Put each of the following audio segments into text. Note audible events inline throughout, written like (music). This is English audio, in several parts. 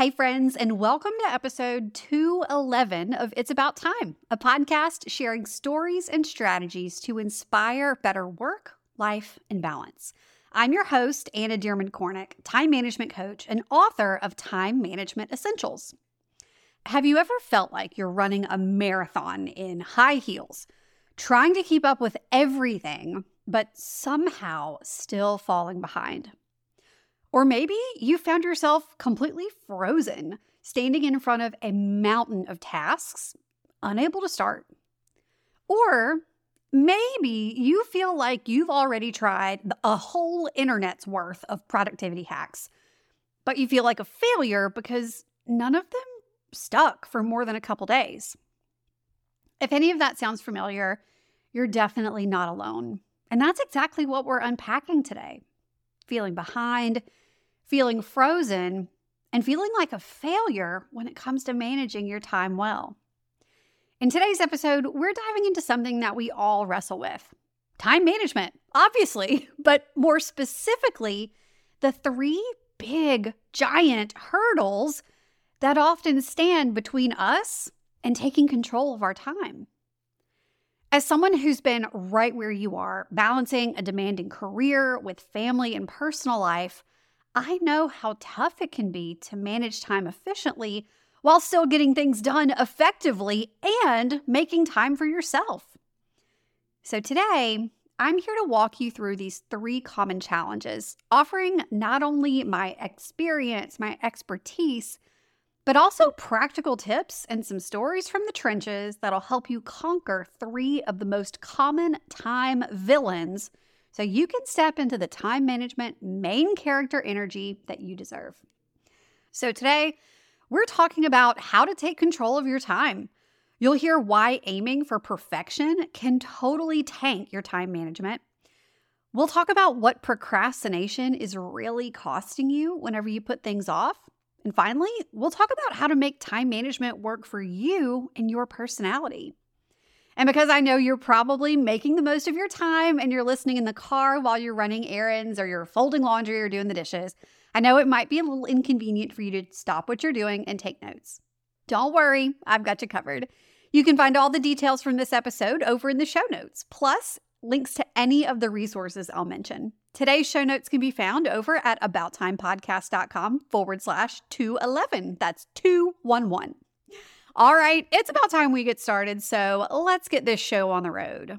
Hey, friends, and welcome to episode 211 of It's About Time, a podcast sharing stories and strategies to inspire better work, life, and balance. I'm your host, Anna Dearmon Kornick, time management coach and author of Time Management Essentials. Have you ever felt like you're running a marathon in high heels, trying to keep up with everything, but somehow still falling behind? Or maybe you found yourself completely frozen, standing in front of a mountain of tasks, unable to start. Or maybe you feel like you've already tried a whole internet's worth of productivity hacks, but you feel like a failure because none of them stuck for more than a couple days. If any of that sounds familiar, you're definitely not alone. And that's exactly what we're unpacking today. Feeling behind, feeling frozen, and feeling like a failure when it comes to managing your time well. In today's episode, we're diving into something that we all wrestle with time management, obviously, (laughs) but more specifically, the three big, giant hurdles that often stand between us and taking control of our time. As someone who's been right where you are, balancing a demanding career with family and personal life, I know how tough it can be to manage time efficiently while still getting things done effectively and making time for yourself. So, today, I'm here to walk you through these three common challenges, offering not only my experience, my expertise, but also practical tips and some stories from the trenches that'll help you conquer three of the most common time villains so you can step into the time management main character energy that you deserve. So, today we're talking about how to take control of your time. You'll hear why aiming for perfection can totally tank your time management. We'll talk about what procrastination is really costing you whenever you put things off. And finally, we'll talk about how to make time management work for you and your personality. And because I know you're probably making the most of your time and you're listening in the car while you're running errands or you're folding laundry or doing the dishes, I know it might be a little inconvenient for you to stop what you're doing and take notes. Don't worry, I've got you covered. You can find all the details from this episode over in the show notes, plus links to any of the resources I'll mention. Today's show notes can be found over at abouttimepodcast.com forward slash 211. That's 211. All right, it's about time we get started, so let's get this show on the road.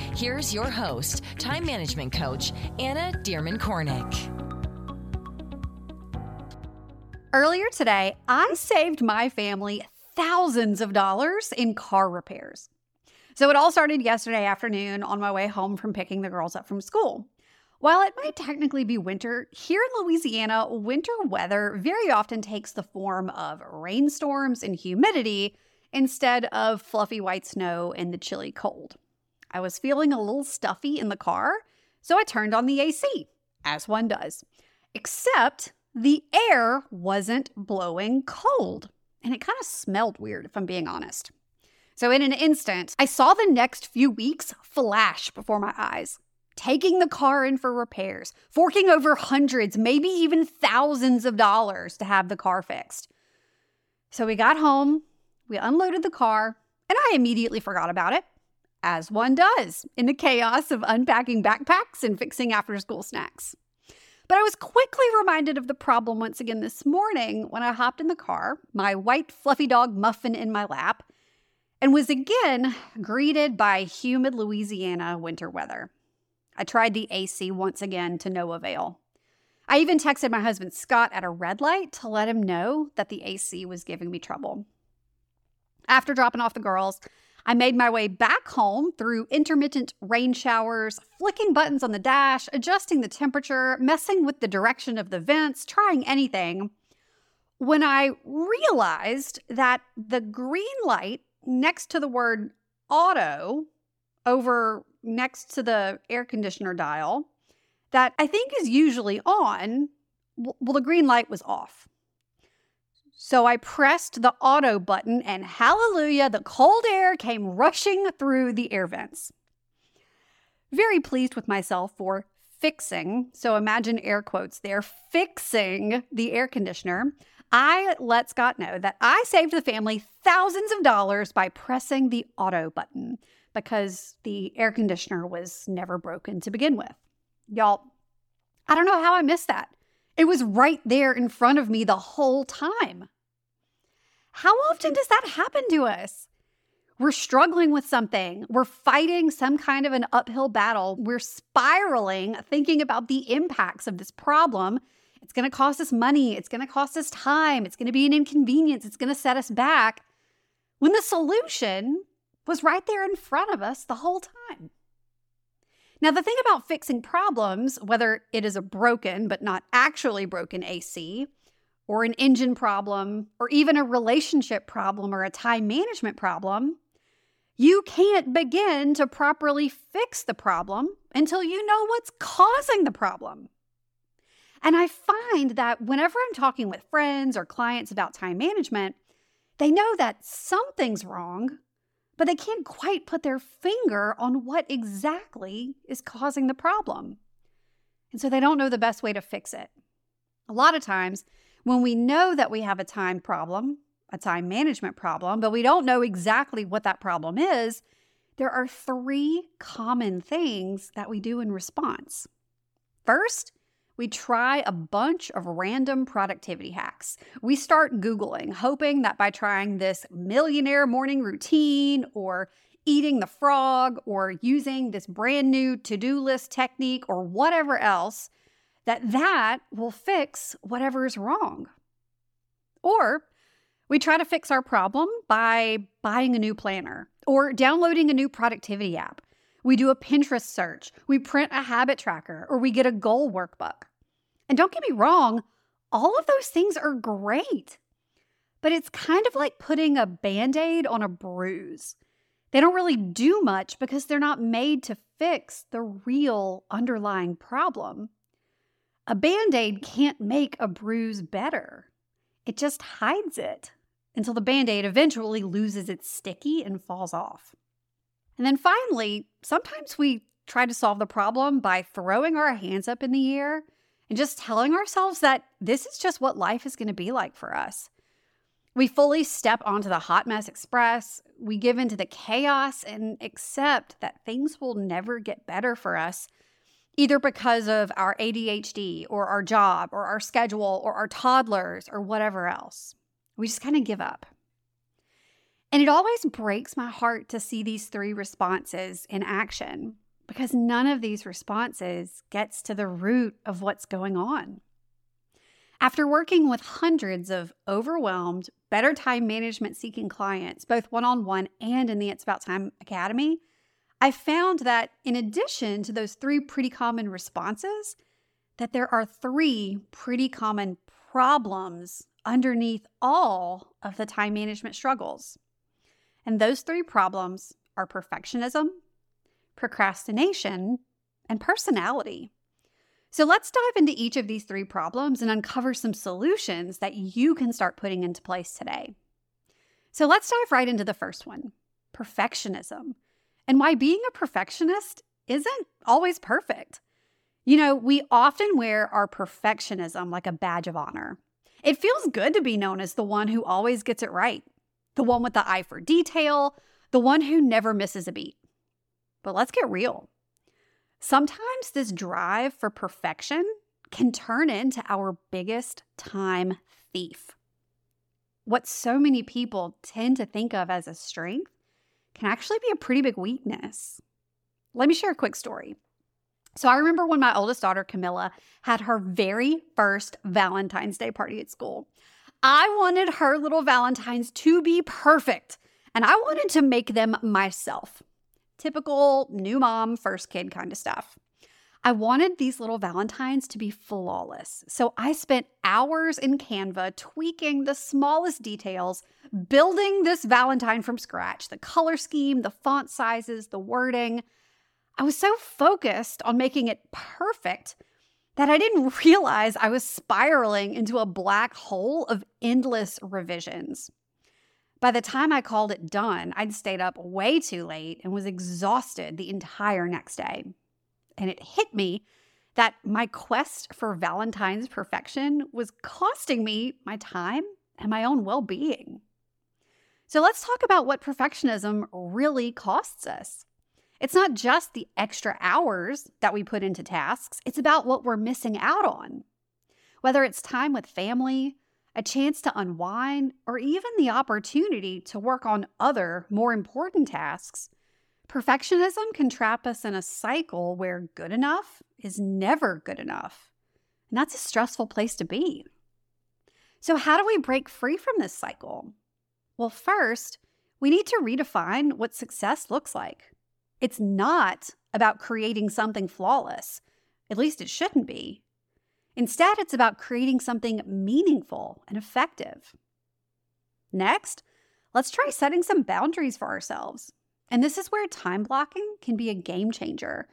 Here's your host, time management coach, Anna Dearmon Kornick. Earlier today, I saved my family thousands of dollars in car repairs. So it all started yesterday afternoon on my way home from picking the girls up from school. While it might technically be winter, here in Louisiana, winter weather very often takes the form of rainstorms and humidity instead of fluffy white snow and the chilly cold. I was feeling a little stuffy in the car, so I turned on the AC, as one does. Except the air wasn't blowing cold, and it kind of smelled weird, if I'm being honest. So, in an instant, I saw the next few weeks flash before my eyes taking the car in for repairs, forking over hundreds, maybe even thousands of dollars to have the car fixed. So we got home, we unloaded the car, and I immediately forgot about it, as one does in the chaos of unpacking backpacks and fixing after school snacks. But I was quickly reminded of the problem once again this morning when I hopped in the car, my white fluffy dog Muffin in my lap, and was again greeted by humid Louisiana winter weather. I tried the AC once again to no avail. I even texted my husband Scott at a red light to let him know that the AC was giving me trouble. After dropping off the girls, I made my way back home through intermittent rain showers, flicking buttons on the dash, adjusting the temperature, messing with the direction of the vents, trying anything, when I realized that the green light next to the word auto over next to the air conditioner dial that I think is usually on, well, the green light was off. So I pressed the auto button, and hallelujah, the cold air came rushing through the air vents. Very pleased with myself for fixing, so imagine air quotes there, fixing the air conditioner. I let Scott know that I saved the family thousands of dollars by pressing the auto button because the air conditioner was never broken to begin with. Y'all, I don't know how I missed that. It was right there in front of me the whole time. How often does that happen to us? We're struggling with something. We're fighting some kind of an uphill battle. We're spiraling, thinking about the impacts of this problem. It's going to cost us money. It's going to cost us time. It's going to be an inconvenience. It's going to set us back. When the solution was right there in front of us the whole time. Now, the thing about fixing problems, whether it is a broken but not actually broken AC, or an engine problem, or even a relationship problem or a time management problem, you can't begin to properly fix the problem until you know what's causing the problem. And I find that whenever I'm talking with friends or clients about time management, they know that something's wrong, but they can't quite put their finger on what exactly is causing the problem. And so they don't know the best way to fix it. A lot of times, when we know that we have a time problem, a time management problem, but we don't know exactly what that problem is, there are three common things that we do in response. First, we try a bunch of random productivity hacks. We start Googling, hoping that by trying this millionaire morning routine or eating the frog or using this brand new to-do list technique or whatever else, that that will fix whatever is wrong. Or we try to fix our problem by buying a new planner or downloading a new productivity app. We do a Pinterest search, we print a habit tracker, or we get a goal workbook. And don't get me wrong, all of those things are great. But it's kind of like putting a band aid on a bruise. They don't really do much because they're not made to fix the real underlying problem. A band aid can't make a bruise better, it just hides it until the band aid eventually loses its sticky and falls off. And then finally, sometimes we try to solve the problem by throwing our hands up in the air and just telling ourselves that this is just what life is going to be like for us. We fully step onto the hot mess express, we give into the chaos and accept that things will never get better for us, either because of our ADHD or our job or our schedule or our toddlers or whatever else. We just kind of give up. And it always breaks my heart to see these three responses in action because none of these responses gets to the root of what's going on. After working with hundreds of overwhelmed, better time management seeking clients, both one on one and in the It's About Time Academy, I found that in addition to those three pretty common responses, that there are three pretty common problems underneath all of the time management struggles. And those three problems are perfectionism, procrastination, and personality. So let's dive into each of these three problems and uncover some solutions that you can start putting into place today. So let's dive right into the first one perfectionism, and why being a perfectionist isn't always perfect. You know, we often wear our perfectionism like a badge of honor. It feels good to be known as the one who always gets it right, the one with the eye for detail, the one who never misses a beat. But let's get real. Sometimes this drive for perfection can turn into our biggest time thief. What so many people tend to think of as a strength can actually be a pretty big weakness. Let me share a quick story. So, I remember when my oldest daughter, Camilla, had her very first Valentine's Day party at school. I wanted her little Valentines to be perfect, and I wanted to make them myself. Typical new mom, first kid kind of stuff. I wanted these little Valentines to be flawless. So I spent hours in Canva tweaking the smallest details, building this Valentine from scratch the color scheme, the font sizes, the wording. I was so focused on making it perfect that I didn't (laughs) realize I was spiraling into a black hole of endless revisions. By the time I called it done, I'd stayed up way too late and was exhausted the entire next day. And it hit me that my quest for Valentine's perfection was costing me my time and my own well being. So let's talk about what perfectionism really costs us. It's not just the extra hours that we put into tasks, it's about what we're missing out on. Whether it's time with family, a chance to unwind, or even the opportunity to work on other, more important tasks, perfectionism can trap us in a cycle where good enough is never good enough. And that's a stressful place to be. So, how do we break free from this cycle? Well, first, we need to redefine what success looks like. It's not about creating something flawless. At least it shouldn't be. Instead, it's about creating something meaningful and effective. Next, let's try setting some boundaries for ourselves. And this is where time blocking can be a game changer.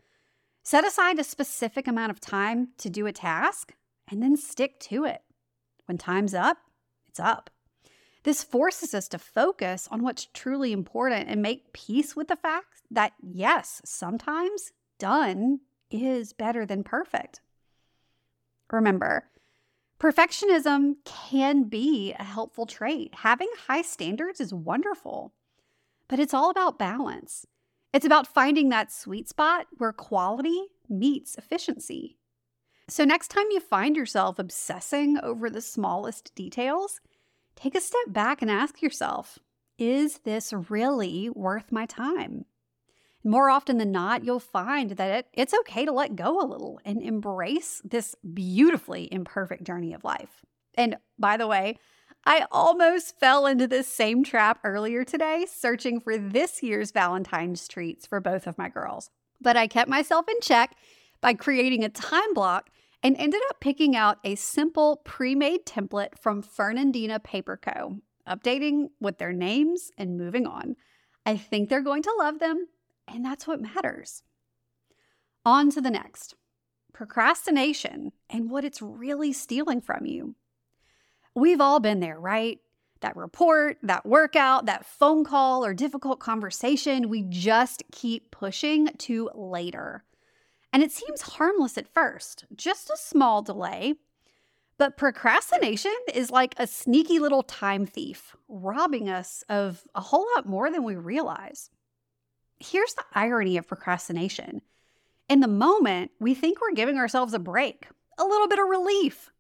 Set aside a specific amount of time to do a task and then stick to it. When time's up, it's up. This forces us to focus on what's truly important and make peace with the fact that, yes, sometimes done is better than perfect. Remember, perfectionism can be a helpful trait. Having high standards is wonderful, but it's all about balance. It's about finding that sweet spot where quality meets efficiency. So, next time you find yourself obsessing over the smallest details, take a step back and ask yourself is this really worth my time? More often than not, you'll find that it, it's okay to let go a little and embrace this beautifully imperfect journey of life. And by the way, I almost fell into this same trap earlier today, searching for this year's Valentine's treats for both of my girls. But I kept myself in check by creating a time block and ended up picking out a simple pre made template from Fernandina Paper Co., updating with their names and moving on. I think they're going to love them, and that's what matters. On to the next procrastination and what it's really stealing from you. We've all been there, right? That report, that workout, that phone call, or difficult conversation, we just keep pushing to later. And it seems harmless at first, just a small delay. But procrastination is like a sneaky little time thief, robbing us of a whole lot more than we realize. Here's the irony of procrastination in the moment, we think we're giving ourselves a break, a little bit of relief.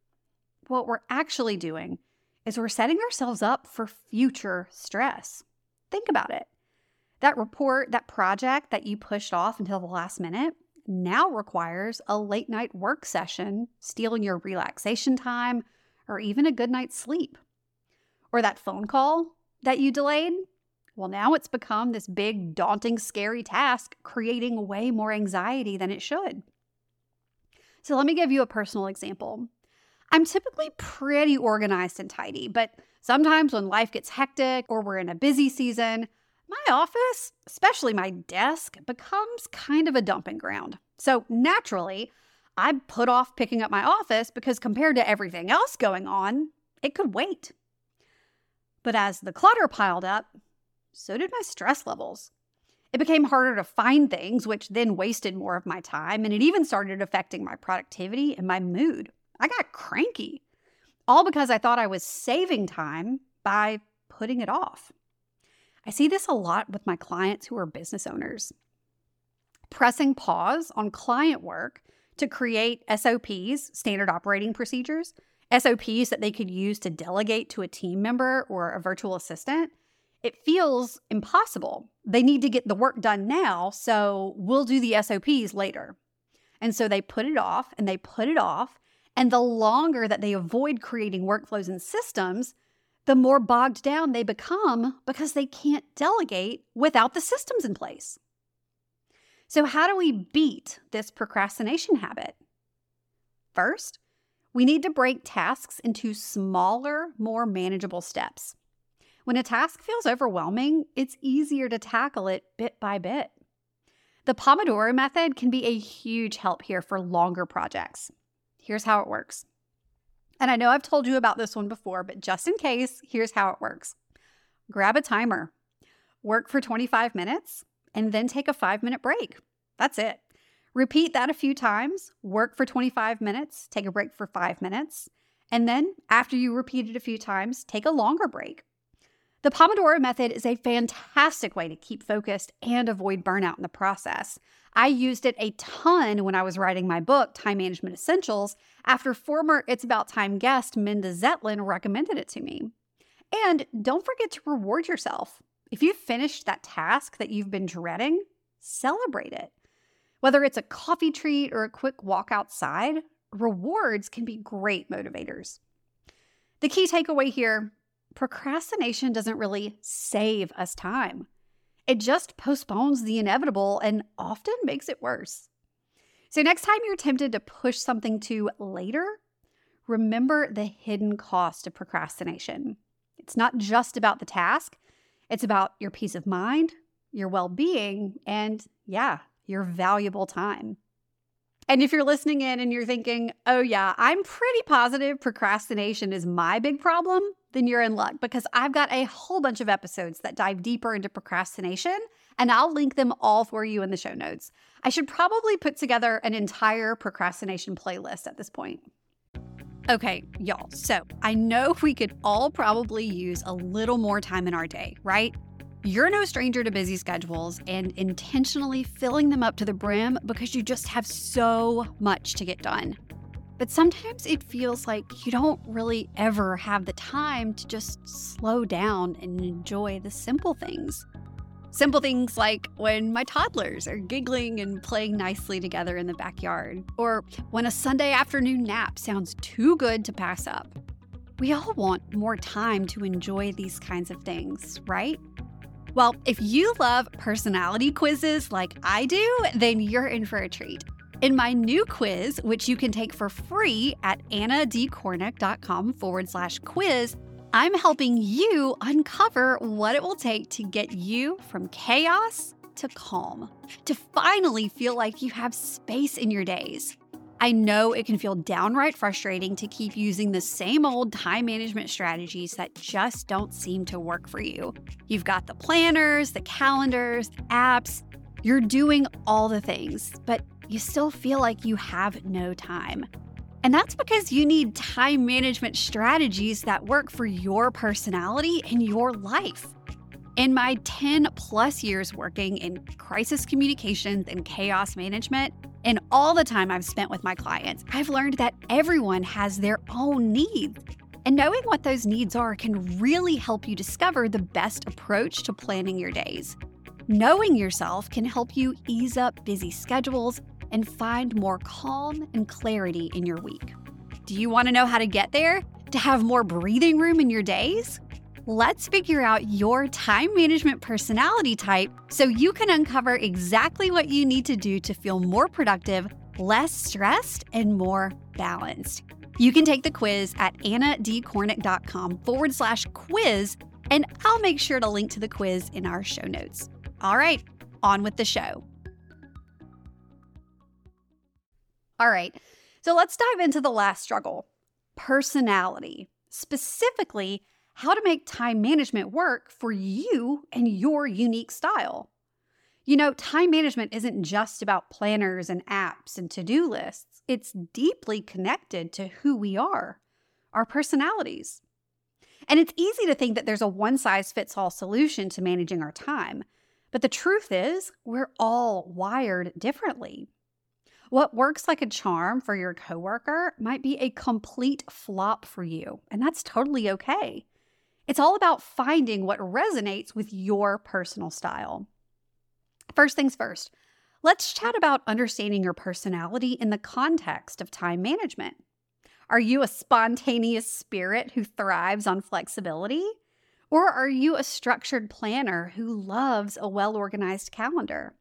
What we're actually doing is we're setting ourselves up for future stress. Think about it. That report, that project that you pushed off until the last minute, now requires a late night work session, stealing your relaxation time, or even a good night's sleep. Or that phone call that you delayed, well, now it's become this big, daunting, scary task, creating way more anxiety than it should. So, let me give you a personal example. I'm typically pretty organized and tidy, but sometimes when life gets hectic or we're in a busy season, my office, especially my desk, becomes kind of a dumping ground. So naturally, I put off picking up my office because compared to everything else going on, it could wait. But as the clutter piled up, so did my stress levels. It became harder to find things, which then wasted more of my time, and it even started affecting my productivity and my mood. I got cranky, all because I thought I was saving time by putting it off. I see this a lot with my clients who are business owners. Pressing pause on client work to create SOPs, standard operating procedures, SOPs that they could use to delegate to a team member or a virtual assistant, it feels impossible. They need to get the work done now, so we'll do the SOPs later. And so they put it off and they put it off. And the longer that they avoid creating workflows and systems, the more bogged down they become because they can't delegate without the systems in place. So, how do we beat this procrastination habit? First, we need to break tasks into smaller, more manageable steps. When a task feels overwhelming, it's easier to tackle it bit by bit. The Pomodoro method can be a huge help here for longer projects. Here's how it works. And I know I've told you about this one before, but just in case, here's how it works grab a timer, work for 25 minutes, and then take a five minute break. That's it. Repeat that a few times, work for 25 minutes, take a break for five minutes, and then after you repeat it a few times, take a longer break. The Pomodoro method is a fantastic way to keep focused and avoid burnout in the process. I used it a ton when I was writing my book, Time Management Essentials, after former It's About Time guest Minda Zetlin recommended it to me. And don't forget to reward yourself. If you've finished that task that you've been dreading, celebrate it. Whether it's a coffee treat or a quick walk outside, rewards can be great motivators. The key takeaway here procrastination doesn't really save us time. It just postpones the inevitable and often makes it worse. So, next time you're tempted to push something to later, remember the hidden cost of procrastination. It's not just about the task, it's about your peace of mind, your well being, and yeah, your valuable time. And if you're listening in and you're thinking, oh, yeah, I'm pretty positive procrastination is my big problem, then you're in luck because I've got a whole bunch of episodes that dive deeper into procrastination, and I'll link them all for you in the show notes. I should probably put together an entire procrastination playlist at this point. Okay, y'all, so I know we could all probably use a little more time in our day, right? You're no stranger to busy schedules and intentionally filling them up to the brim because you just have so much to get done. But sometimes it feels like you don't really ever have the time to just slow down and enjoy the simple things. Simple things like when my toddlers are giggling and playing nicely together in the backyard, or when a Sunday afternoon nap sounds too good to pass up. We all want more time to enjoy these kinds of things, right? Well, if you love personality quizzes like I do, then you're in for a treat. In my new quiz, which you can take for free at annadkornick.com forward slash quiz, I'm helping you uncover what it will take to get you from chaos to calm, to finally feel like you have space in your days. I know it can feel downright frustrating to keep using the same old time management strategies that just don't seem to work for you. You've got the planners, the calendars, the apps, you're doing all the things, but you still feel like you have no time. And that's because you need time management strategies that work for your personality and your life. In my 10 plus years working in crisis communications and chaos management, in all the time I've spent with my clients, I've learned that everyone has their own needs. And knowing what those needs are can really help you discover the best approach to planning your days. Knowing yourself can help you ease up busy schedules and find more calm and clarity in your week. Do you want to know how to get there? To have more breathing room in your days? Let's figure out your time management personality type so you can uncover exactly what you need to do to feel more productive, less stressed, and more balanced. You can take the quiz at annadkornick.com forward slash quiz, and I'll make sure to link to the quiz in our show notes. All right, on with the show. All right, so let's dive into the last struggle personality, specifically how to make time management work for you and your unique style. You know, time management isn't just about planners and apps and to do lists, it's deeply connected to who we are, our personalities. And it's easy to think that there's a one size fits all solution to managing our time. But the truth is, we're all wired differently. What works like a charm for your coworker might be a complete flop for you, and that's totally okay. It's all about finding what resonates with your personal style. First things first, let's chat about understanding your personality in the context of time management. Are you a spontaneous spirit who thrives on flexibility? Or are you a structured planner who loves a well organized calendar?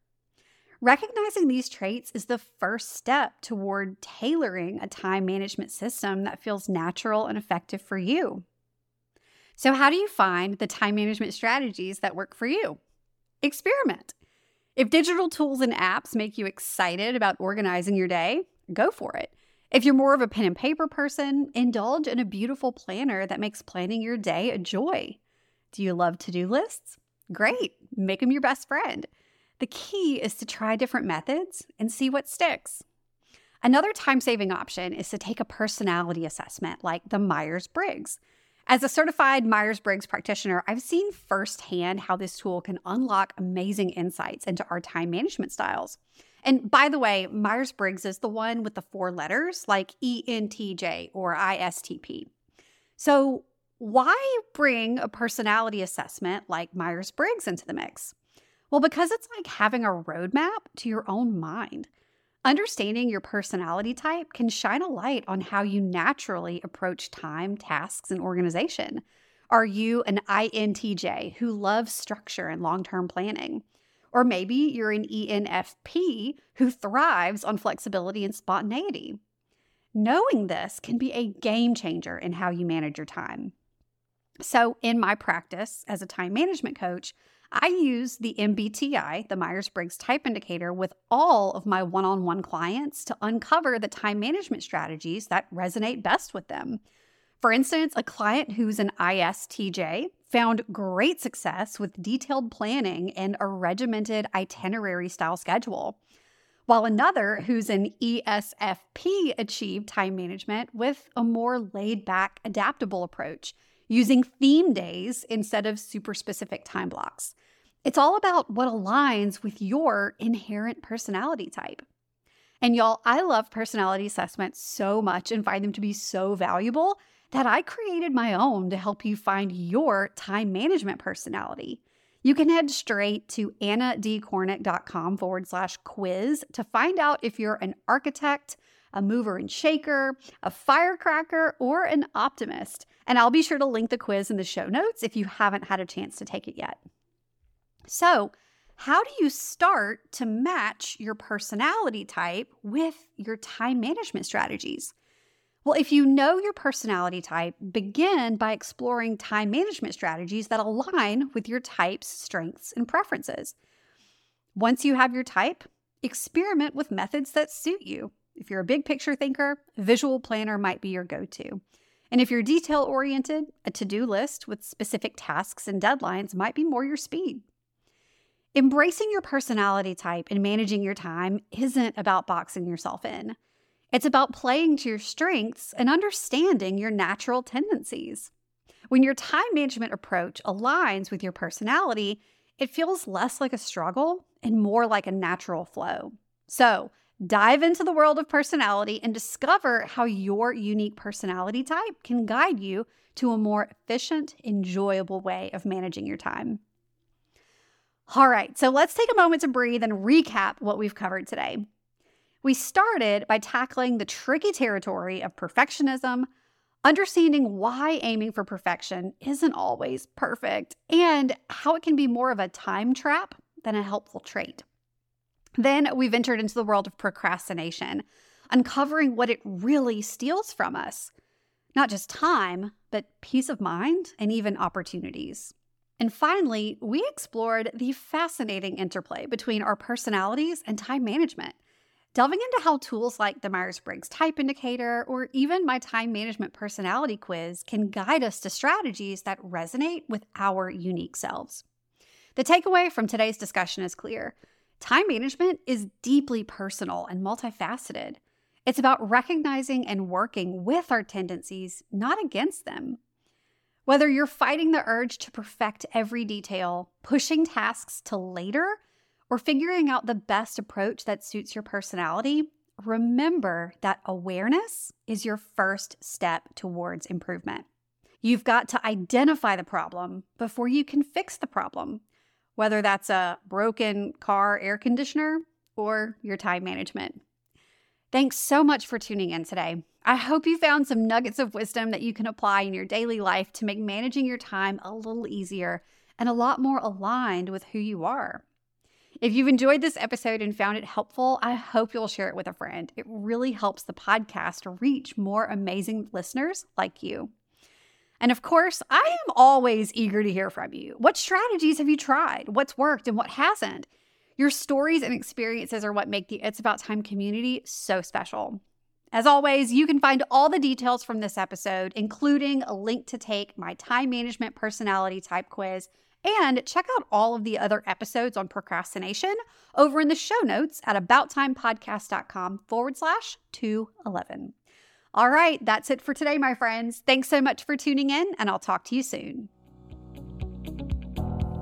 Recognizing these traits is the first step toward tailoring a time management system that feels natural and effective for you. So, how do you find the time management strategies that work for you? Experiment. If digital tools and apps make you excited about organizing your day, go for it. If you're more of a pen and paper person, indulge in a beautiful planner that makes planning your day a joy. Do you love to do lists? Great, make them your best friend. The key is to try different methods and see what sticks. Another time saving option is to take a personality assessment like the Myers Briggs. As a certified Myers Briggs practitioner, I've seen firsthand how this tool can unlock amazing insights into our time management styles. And by the way, Myers Briggs is the one with the four letters like ENTJ or ISTP. So, why bring a personality assessment like Myers Briggs into the mix? Well, because it's like having a roadmap to your own mind. Understanding your personality type can shine a light on how you naturally approach time, tasks, and organization. Are you an INTJ who loves structure and long term planning? Or maybe you're an ENFP who thrives on flexibility and spontaneity. Knowing this can be a game changer in how you manage your time. So, in my practice as a time management coach, I use the MBTI, the Myers Briggs Type Indicator, with all of my one on one clients to uncover the time management strategies that resonate best with them. For instance, a client who's an ISTJ found great success with detailed planning and a regimented itinerary style schedule, while another who's an ESFP achieved time management with a more laid back, adaptable approach using theme days instead of super specific time blocks. It's all about what aligns with your inherent personality type. And y'all, I love personality assessments so much and find them to be so valuable that I created my own to help you find your time management personality. You can head straight to annadkornick.com forward slash quiz to find out if you're an architect, a mover and shaker, a firecracker, or an optimist. And I'll be sure to link the quiz in the show notes if you haven't had a chance to take it yet. So, how do you start to match your personality type with your time management strategies? Well, if you know your personality type, begin by exploring time management strategies that align with your type's strengths and preferences. Once you have your type, experiment with methods that suit you. If you're a big picture thinker, visual planner might be your go to. And if you're detail oriented, a to do list with specific tasks and deadlines might be more your speed. Embracing your personality type and managing your time isn't about boxing yourself in. It's about playing to your strengths and understanding your natural tendencies. When your time management approach aligns with your personality, it feels less like a struggle and more like a natural flow. So, Dive into the world of personality and discover how your unique personality type can guide you to a more efficient, enjoyable way of managing your time. All right, so let's take a moment to breathe and recap what we've covered today. We started by tackling the tricky territory of perfectionism, understanding why aiming for perfection isn't always perfect, and how it can be more of a time trap than a helpful trait. Then we ventured into the world of procrastination, uncovering what it really steals from us not just time, but peace of mind and even opportunities. And finally, we explored the fascinating interplay between our personalities and time management, delving into how tools like the Myers Briggs Type Indicator or even my time management personality quiz can guide us to strategies that resonate with our unique selves. The takeaway from today's discussion is clear Time management is deeply personal and multifaceted. It's about recognizing and working with our tendencies, not against them. Whether you're fighting the urge to perfect every detail, pushing tasks to later, or figuring out the best approach that suits your personality, remember that awareness is your first step towards improvement. You've got to identify the problem before you can fix the problem whether that's a broken car air conditioner or your time management. Thanks so much for tuning in today. I hope you found some nuggets of wisdom that you can apply in your daily life to make managing your time a little easier and a lot more aligned with who you are. If you've enjoyed this episode and found it helpful, I hope you'll share it with a friend. It really helps the podcast reach more amazing listeners like you. And of course, I am always eager to hear from you. What strategies have you tried? What's worked and what hasn't? Your stories and experiences are what make the It's About Time community so special. As always, you can find all the details from this episode, including a link to take my time management personality type quiz, and check out all of the other episodes on procrastination over in the show notes at abouttimepodcast.com forward slash 211. All right, that's it for today, my friends. Thanks so much for tuning in, and I'll talk to you soon.